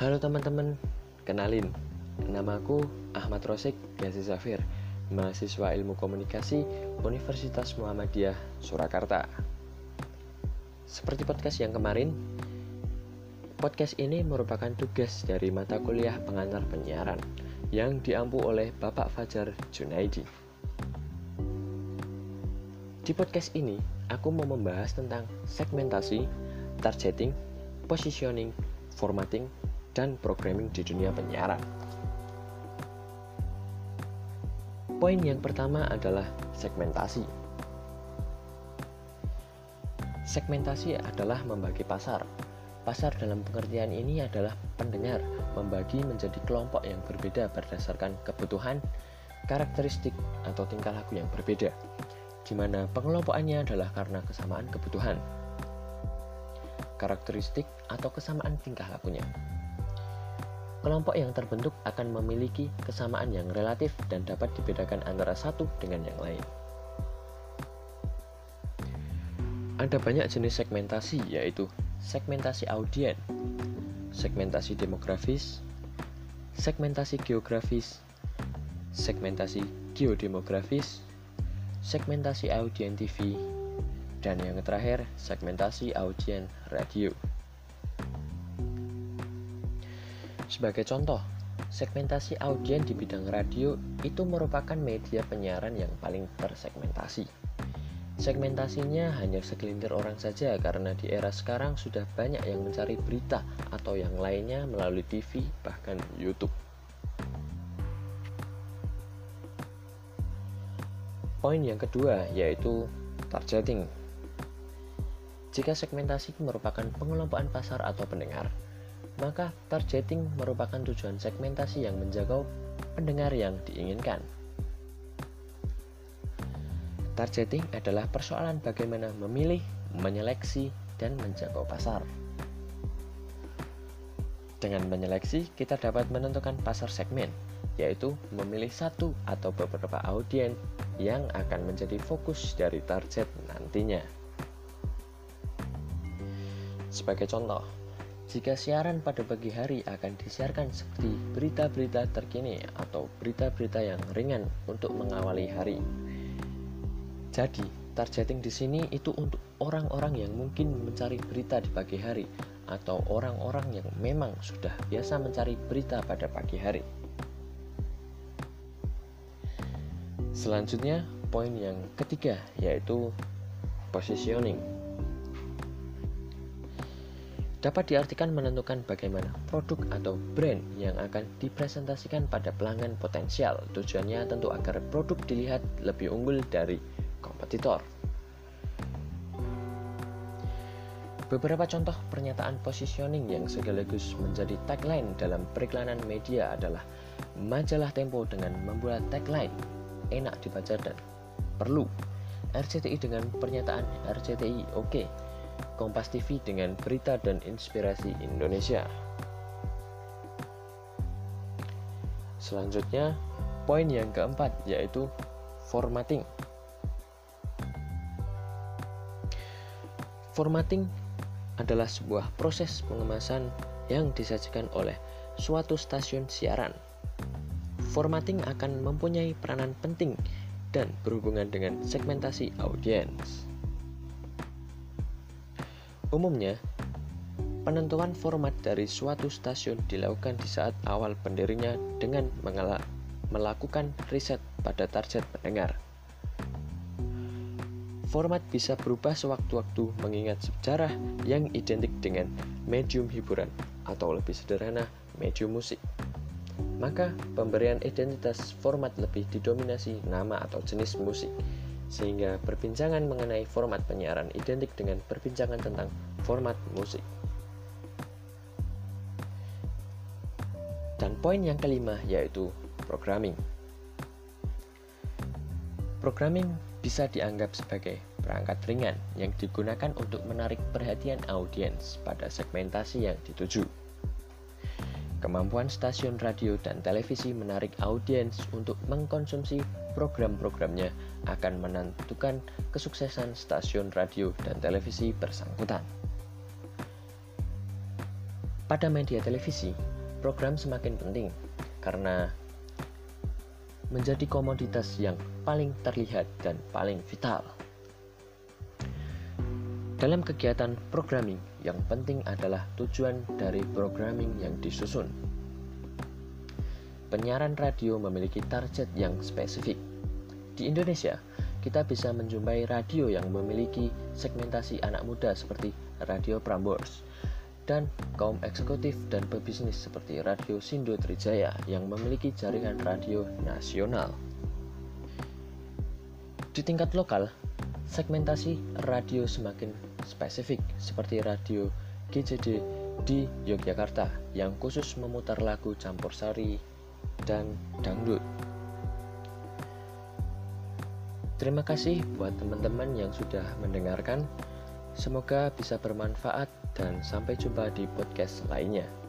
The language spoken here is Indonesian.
Halo teman-teman, kenalin, namaku Ahmad Rosik Gazi Zafir, mahasiswa ilmu komunikasi Universitas Muhammadiyah Surakarta. Seperti podcast yang kemarin, podcast ini merupakan tugas dari mata kuliah pengantar penyiaran yang diampu oleh Bapak Fajar Junaidi. Di podcast ini, aku mau membahas tentang segmentasi, targeting, positioning, formatting, dan programming di dunia penyiaran. Poin yang pertama adalah segmentasi. Segmentasi adalah membagi pasar. Pasar dalam pengertian ini adalah pendengar membagi menjadi kelompok yang berbeda berdasarkan kebutuhan, karakteristik, atau tingkah laku yang berbeda, di mana pengelompokannya adalah karena kesamaan kebutuhan, karakteristik, atau kesamaan tingkah lakunya. Kelompok yang terbentuk akan memiliki kesamaan yang relatif dan dapat dibedakan antara satu dengan yang lain. Ada banyak jenis segmentasi, yaitu segmentasi audien, segmentasi demografis, segmentasi geografis, segmentasi geodemografis, segmentasi audien TV, dan yang terakhir segmentasi audien radio. Sebagai contoh, segmentasi audien di bidang radio itu merupakan media penyiaran yang paling tersegmentasi. Segmentasinya hanya segelintir orang saja karena di era sekarang sudah banyak yang mencari berita atau yang lainnya melalui TV bahkan YouTube. Poin yang kedua yaitu targeting. Jika segmentasi merupakan pengelompokan pasar atau pendengar, maka targeting merupakan tujuan segmentasi yang menjangkau pendengar yang diinginkan. Targeting adalah persoalan bagaimana memilih, menyeleksi, dan menjangkau pasar. Dengan menyeleksi, kita dapat menentukan pasar segmen, yaitu memilih satu atau beberapa audien yang akan menjadi fokus dari target nantinya. Sebagai contoh, jika siaran pada pagi hari akan disiarkan seperti berita-berita terkini atau berita-berita yang ringan untuk mengawali hari. Jadi, targeting di sini itu untuk orang-orang yang mungkin mencari berita di pagi hari atau orang-orang yang memang sudah biasa mencari berita pada pagi hari. Selanjutnya, poin yang ketiga yaitu positioning dapat diartikan menentukan bagaimana produk atau brand yang akan dipresentasikan pada pelanggan potensial. Tujuannya tentu agar produk dilihat lebih unggul dari kompetitor. Beberapa contoh pernyataan positioning yang sekaligus menjadi tagline dalam periklanan media adalah majalah Tempo dengan membuat tagline enak dibaca dan perlu. RCTI dengan pernyataan RCTI oke. Okay Kompas TV dengan berita dan inspirasi Indonesia. Selanjutnya, poin yang keempat yaitu formatting. Formatting adalah sebuah proses pengemasan yang disajikan oleh suatu stasiun siaran. Formatting akan mempunyai peranan penting dan berhubungan dengan segmentasi audiens. Umumnya, penentuan format dari suatu stasiun dilakukan di saat awal pendirinya dengan melakukan riset pada target pendengar. Format bisa berubah sewaktu-waktu mengingat sejarah yang identik dengan medium hiburan atau lebih sederhana medium musik. Maka pemberian identitas format lebih didominasi nama atau jenis musik sehingga perbincangan mengenai format penyiaran identik dengan perbincangan tentang format musik. Dan poin yang kelima yaitu programming. Programming bisa dianggap sebagai perangkat ringan yang digunakan untuk menarik perhatian audiens pada segmentasi yang dituju. Kemampuan stasiun radio dan televisi menarik audiens untuk mengkonsumsi program-programnya akan menentukan kesuksesan stasiun radio dan televisi bersangkutan. pada media televisi, program semakin penting karena menjadi komoditas yang paling terlihat dan paling vital. Dalam kegiatan programming, yang penting adalah tujuan dari programming yang disusun. Penyiaran radio memiliki target yang spesifik. Di Indonesia, kita bisa menjumpai radio yang memiliki segmentasi anak muda seperti Radio Prambors dan kaum eksekutif dan pebisnis seperti Radio Sindo Trijaya yang memiliki jaringan radio nasional. Di tingkat lokal, segmentasi radio semakin spesifik seperti radio GJD di Yogyakarta yang khusus memutar lagu campur sari dan dangdut. Terima kasih buat teman-teman yang sudah mendengarkan. Semoga bisa bermanfaat dan sampai jumpa di podcast lainnya.